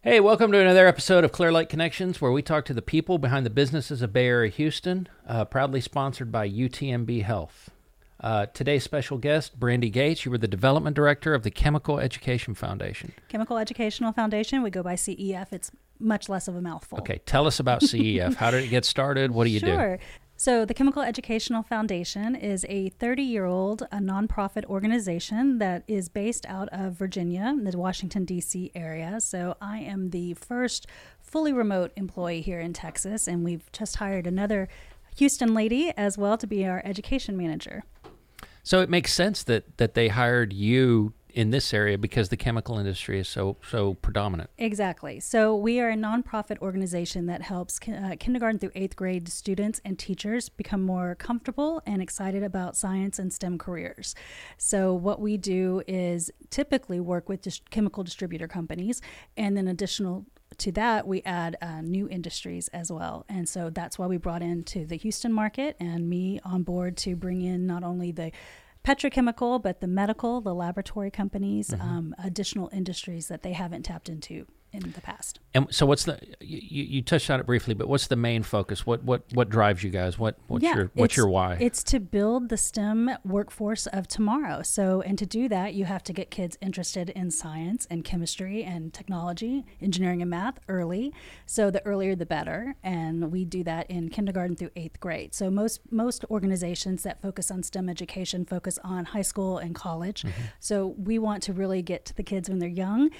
Hey, welcome to another episode of Clear Lake Connections, where we talk to the people behind the businesses of Bay Area Houston, uh, proudly sponsored by UTMB Health. Uh, today's special guest, Brandy Gates. You were the development director of the Chemical Education Foundation. Chemical Educational Foundation. We go by CEF. It's much less of a mouthful. Okay, tell us about CEF. How did it get started? What do you sure. do? Sure. So, the Chemical Educational Foundation is a 30 year old a nonprofit organization that is based out of Virginia, the Washington, D.C. area. So, I am the first fully remote employee here in Texas, and we've just hired another Houston lady as well to be our education manager. So, it makes sense that, that they hired you in this area because the chemical industry is so so predominant. Exactly. So we are a nonprofit organization that helps uh, kindergarten through eighth grade students and teachers become more comfortable and excited about science and STEM careers. So what we do is typically work with dis- chemical distributor companies, and then additional to that, we add uh, new industries as well. And so that's why we brought into the Houston market and me on board to bring in not only the petrochemical, but the medical, the laboratory companies, mm-hmm. um, additional industries that they haven't tapped into in the past. And so, what's the you, you touched on it briefly, but what's the main focus? What what what drives you guys? What what's yeah, your what's your why? It's to build the STEM workforce of tomorrow. So, and to do that, you have to get kids interested in science and chemistry and technology, engineering and math early. So, the earlier the better. And we do that in kindergarten through eighth grade. So, most most organizations that focus on STEM education focus on high school and college. Mm-hmm. So, we want to really get to the kids when they're young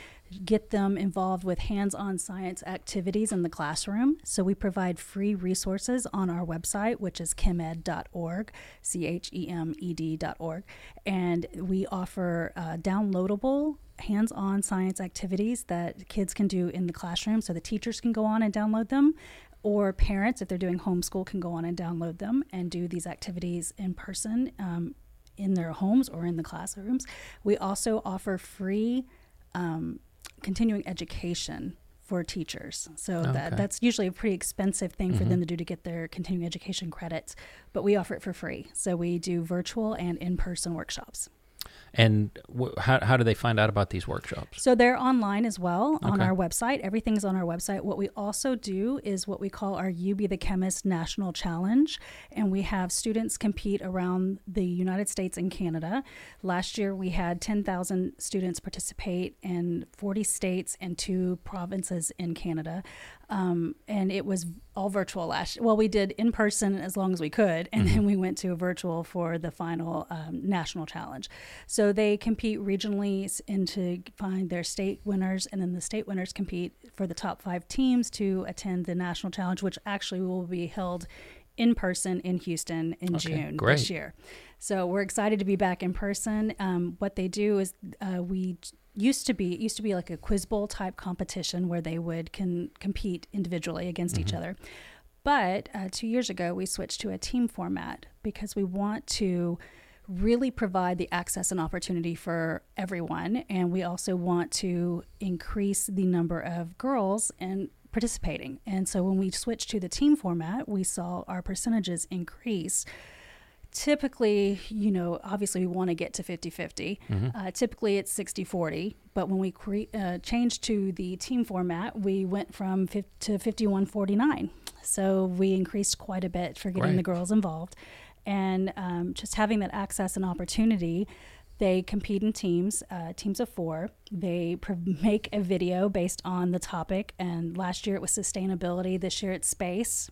get them involved with hands on science activities in the classroom. So we provide free resources on our website, which is chemed.org, C H E M E D.org. And we offer uh, downloadable hands on science activities that kids can do in the classroom. So the teachers can go on and download them. Or parents, if they're doing homeschool, can go on and download them and do these activities in person um, in their homes or in the classrooms. We also offer free um, continuing education for teachers. So okay. that that's usually a pretty expensive thing mm-hmm. for them to do to get their continuing education credits, but we offer it for free. So we do virtual and in-person workshops. And wh- how, how do they find out about these workshops? So they're online as well okay. on our website. Everything's on our website. What we also do is what we call our You Be the Chemist National Challenge. And we have students compete around the United States and Canada. Last year, we had 10,000 students participate in 40 states and two provinces in Canada. Um, and it was all virtual last. Well, we did in person as long as we could, and mm-hmm. then we went to a virtual for the final um, national challenge. So they compete regionally into find their state winners, and then the state winners compete for the top five teams to attend the national challenge, which actually will be held in person in Houston in okay, June great. this year. So we're excited to be back in person. Um, what they do is uh, we used to be it used to be like a quiz bowl type competition where they would can compete individually against mm-hmm. each other. But uh, two years ago, we switched to a team format because we want to really provide the access and opportunity for everyone. And we also want to increase the number of girls and participating. And so when we switched to the team format, we saw our percentages increase typically, you know, obviously we want to get to 50 50. Mm-hmm. Uh, typically it's 60 40. But when we cre- uh, changed to the team format, we went from 50 to 51 49. So we increased quite a bit for getting right. the girls involved. And um, just having that access and opportunity. They compete in teams, uh, teams of four. They pr- make a video based on the topic. And last year it was sustainability. This year it's space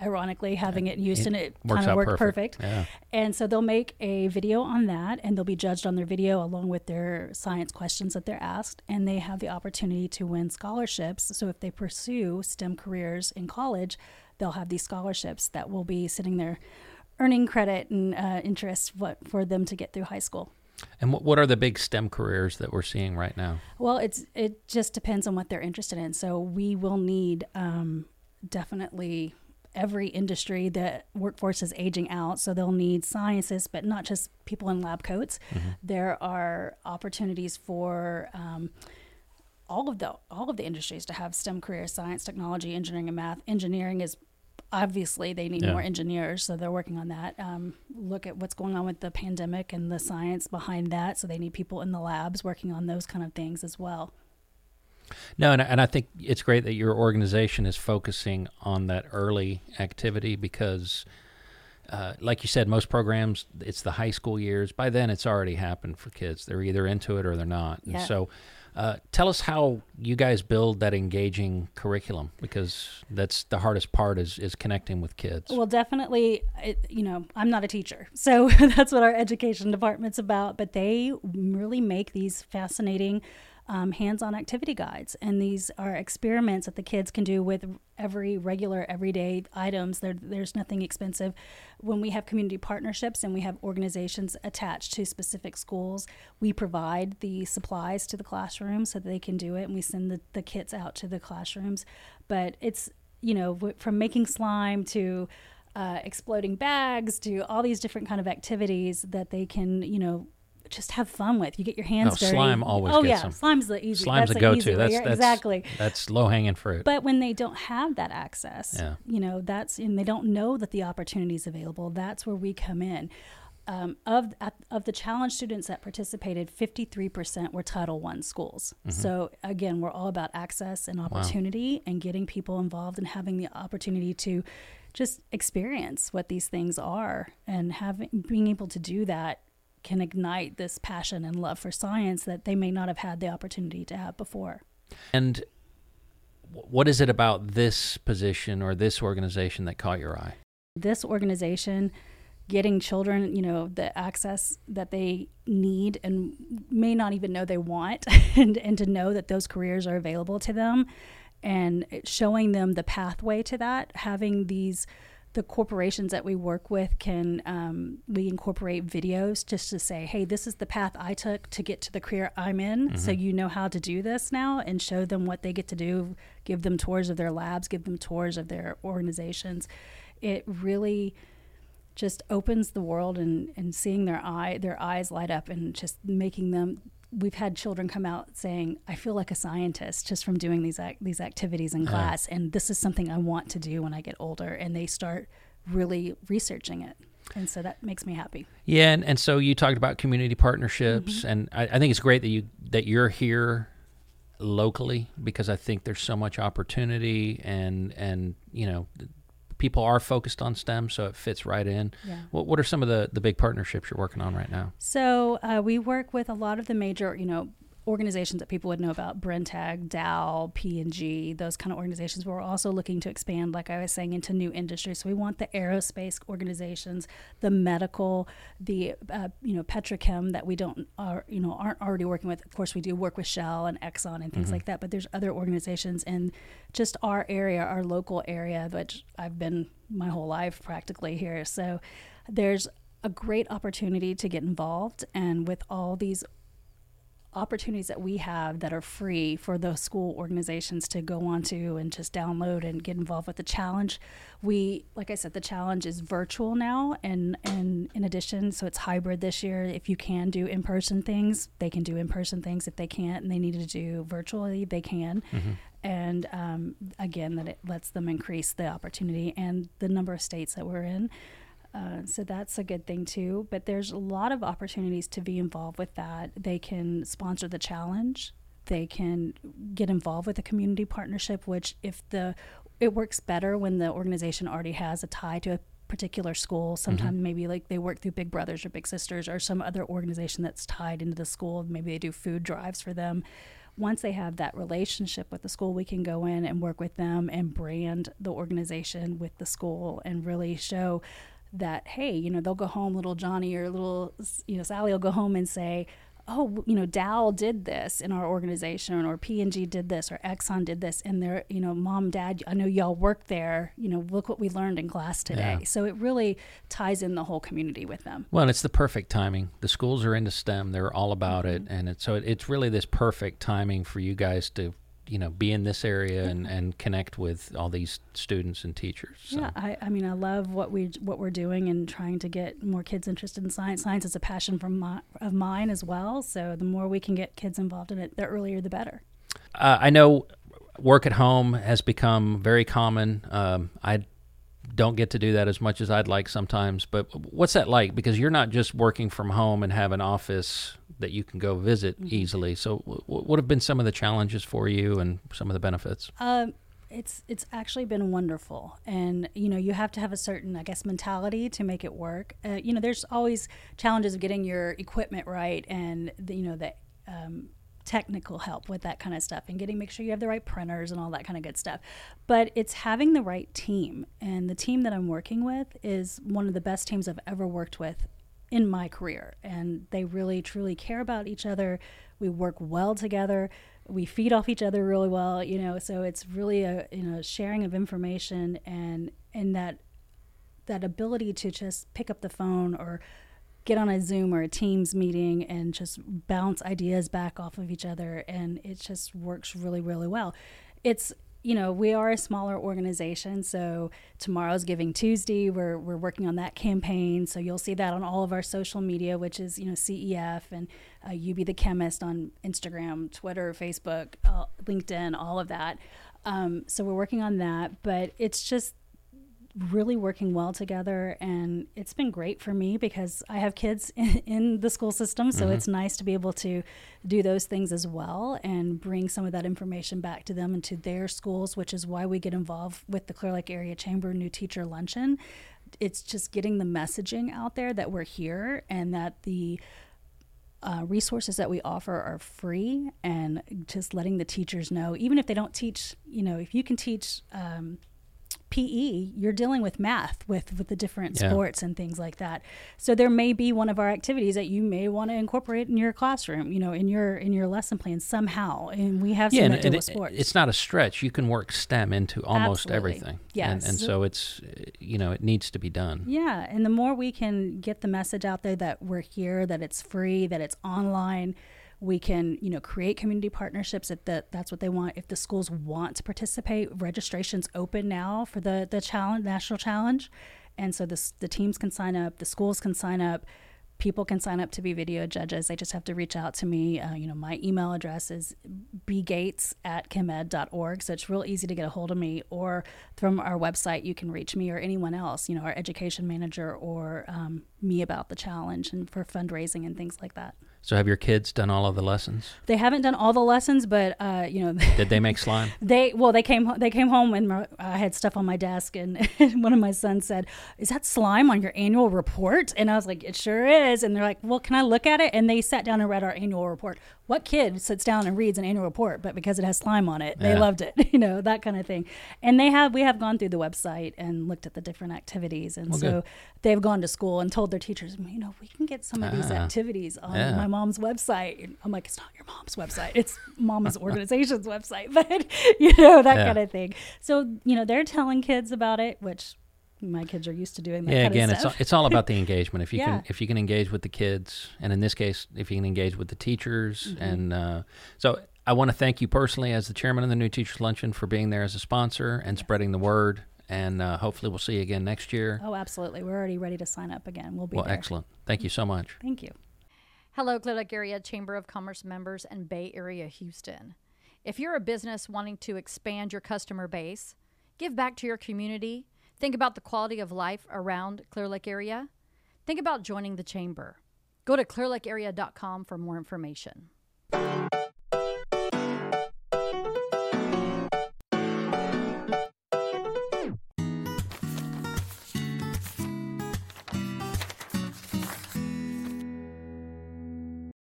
ironically having it in Houston it, it kind of worked perfect, perfect. Yeah. and so they'll make a video on that and they'll be judged on their video along with their science questions that they're asked and they have the opportunity to win scholarships so if they pursue stem careers in college they'll have these scholarships that will be sitting there earning credit and uh, interest for them to get through high school and what, what are the big STEM careers that we're seeing right now? Well, it's it just depends on what they're interested in. So we will need um, definitely every industry the workforce is aging out. So they'll need scientists but not just people in lab coats. Mm-hmm. there are opportunities for um, all of the all of the industries to have STEM careers science technology engineering and math. Engineering is obviously they need yeah. more engineers so they're working on that. Um, look at what's going on with the pandemic and the science behind that. So they need people in the labs working on those kind of things as well No, and, and I think it's great that your organization is focusing on that early activity because, uh, like you said, most programs, it's the high school years. By then, it's already happened for kids. They're either into it or they're not. Yeah. And so, uh, tell us how you guys build that engaging curriculum because that's the hardest part is, is connecting with kids. Well, definitely, it, you know, I'm not a teacher, so that's what our education department's about. But they really make these fascinating um, hands-on activity guides, and these are experiments that the kids can do with every regular, everyday items. There, there's nothing expensive. When we have community partnerships and we have organizations attached to specific schools, we provide the supplies to the classrooms so that they can do it, and we send the, the kits out to the classrooms. But it's you know from making slime to uh, exploding bags to all these different kind of activities that they can you know just have fun with. You get your hands no, dirty. Slime always oh yeah, slime's the easy. Slime's a the go-to. That's, that's exactly. That's low hanging fruit. But when they don't have that access, Yeah. you know, that's and they don't know that the opportunity is available. That's where we come in. Um, of at, of the challenge students that participated, 53% were Title One schools. Mm-hmm. So again, we're all about access and opportunity and getting people involved and having the opportunity to just experience what these things are and having being able to do that can ignite this passion and love for science that they may not have had the opportunity to have before. And what is it about this position or this organization that caught your eye? this organization getting children you know the access that they need and may not even know they want and, and to know that those careers are available to them and showing them the pathway to that having these the corporations that we work with can um, we incorporate videos just to say hey this is the path i took to get to the career i'm in so you know how to do this now and show them what they get to do give them tours of their labs give them tours of their organizations. It really just opens the world and, and seeing their eye their eyes light up and just making them we've had children come out saying I feel like a scientist just from doing these ac- these activities in class and this is something I want to do when I get older and they start really researching it. And so that makes me happy. Yeah, and, and so you talked about community partnerships, Mm-hmm. and I, I think it's great that you that you're here locally because I think there's so much opportunity, and and you know, people are focused on STEM, so it fits right in. Yeah. What what are some of the the big partnerships you're working on right now? So uh, we work with a lot of the major, you know, organizations that people would know about: Brenntag, Dow, P and G, those kind of organizations. But we're also looking to expand, like I was saying, into new industries. So we want the aerospace organizations, the medical, the uh, you know petrochem that we don't are you know aren't already working with. Of course, we do work with Shell and Exxon and things like that. But there's other organizations in just our area, our local area, which I've been my whole life practically here. So there's a great opportunity to get involved and with all these opportunities that we have that are free for those school organizations to go onto and just download and get involved with the challenge. We like i said the challenge is virtual now and and in addition so it's hybrid this year. If you can do in-person things they can do in-person things. If they can't and they need to do virtually they can. And um, again that it lets them increase the opportunity and the number of states that we're in uh, so that's a good thing too. But there's a lot of opportunities to be involved with that. They can sponsor the challenge. They can get involved with a community partnership, which if the it works better when the organization already has a tie to a particular school. Sometimes maybe like they work through Big Brothers or Big Sisters or some other organization that's tied into the school. Maybe they do food drives for them. Once they have that relationship with the school, we can go in and work with them and brand the organization with the school and really show that hey you know they'll go home little johnny or little you know sally will go home and say oh you know dow did this in our organization or p&g did this or exxon did this and they're you know mom dad i know y'all work there you know look what we learned in class today Yeah. so it really ties in the whole community with them Well, it's the perfect timing. The schools are into STEM; they're all about Mm-hmm. it, and it's so it, it's really this perfect timing for you guys to you know be in this area and, and connect with all these students and teachers. So. yeah I, I mean i love what we what we're doing and trying to get more kids interested in science science is a passion from my, of mine as well so the more we can get kids involved in it the earlier the better Uh, I know work at home has become very common. Um, I don't get to do that as much as I'd like sometimes, but what's that like? Because you're not just working from home and have an office that you can go visit mm-hmm. easily. So, w- what have been some of the challenges for you and some of the benefits? Um, it's it's actually been wonderful, and you know you have to have a certain, I guess, mentality to make it work. Uh, you know, there's always challenges of getting your equipment right, and the, you know the um, technical help with that kind of stuff and getting make sure you have the right printers and all that kind of good stuff. But it's having the right team. And the team that I'm working with is one of the best teams I've ever worked with in my career. And they really truly care about each other. We work well together. We feed off each other really well, you know, so it's really a you know sharing of information and and that that ability to just pick up the phone or get on a Zoom or a Teams meeting and just bounce ideas back off of each other. And it just works really, really well. It's, you know, we are a smaller organization. So tomorrow's Giving Tuesday. We're, we're working on that campaign. So you'll see that on all of our social media, which is, you know, CEF and uh, You Be the Chemist on Instagram, Twitter, Facebook, uh, LinkedIn, all of that. Um, so we're working on that. But it's just, really working well together and it's been great for me because I have kids in, in the school system so mm-hmm. it's nice to be able to do those things as well and bring some of that information back to them and to their schools which is why we get involved with the Clear Lake Area Chamber New Teacher Luncheon it's just getting the messaging out there that we're here and that the uh, resources that we offer are free and just letting the teachers know even if they don't teach you know if you can teach um, PE, you're dealing with math with with the different yeah. sports and things like that. So there may be one of our activities that you may want to incorporate in your classroom, you know, in your in your lesson plan somehow. And we have some yeah, deal with sports. It's not a stretch. You can work STEM into almost Absolutely. everything. Yes. And, and so it's you know, it needs to be done. Yeah. And the more we can get the message out there that we're here, that it's free, that it's online, we can you know create community partnerships if the, that's what they want. If the schools want to participate registration's open now for the the challenge national challenge. And so the, the teams can sign up the schools can sign up people can sign up to be video judges. They just have to reach out to me. Uh, you know my email address is bgates at chemed.org so it's real easy to get a hold of me or from our website you can reach me or anyone else you know our education manager or um, me about the challenge and for fundraising and things like that so have your kids done all of the lessons? They haven't done all the lessons, but uh, you know. Did they make slime? they well, they came they came home and I had stuff on my desk, and one of my sons said, "Is that slime on your annual report?" And I was like, "It sure is." And they're like, "Well, can I look at it?" And they sat down and read our annual report. What kid sits down and reads an annual report, but because it has slime on it, they yeah. loved it, you know, that kind of thing. And they have we have gone through the website and looked at the different activities, and well, so good. they've gone to school and told their teachers, you know, we can get some of these ah. activities on yeah. my mom's website. And I'm like, it's not your mom's website. It's mama's organization's website, but you know, that yeah. kind of thing. So, you know, they're telling kids about it, which my kids are used to doing that. Yeah, again, it's all, it's all about the engagement. If you yeah. can if you can engage with the kids, and in this case, if you can engage with the teachers, mm-hmm. and uh, so I want to thank you personally as the chairman of the New Teachers Luncheon for being there as a sponsor and yeah. spreading the word. And uh, hopefully, we'll see you again next year. Oh, absolutely. We're already ready to sign up again. We'll be well. There. Excellent. Thank you so much. Thank you. Hello, Clear Area Chamber of Commerce members and Bay Area Houston. If you're a business wanting to expand your customer base, give back to your community, think about the quality of life around Clear Lake area, think about joining the chamber. Go to clearlakearea.com for more information.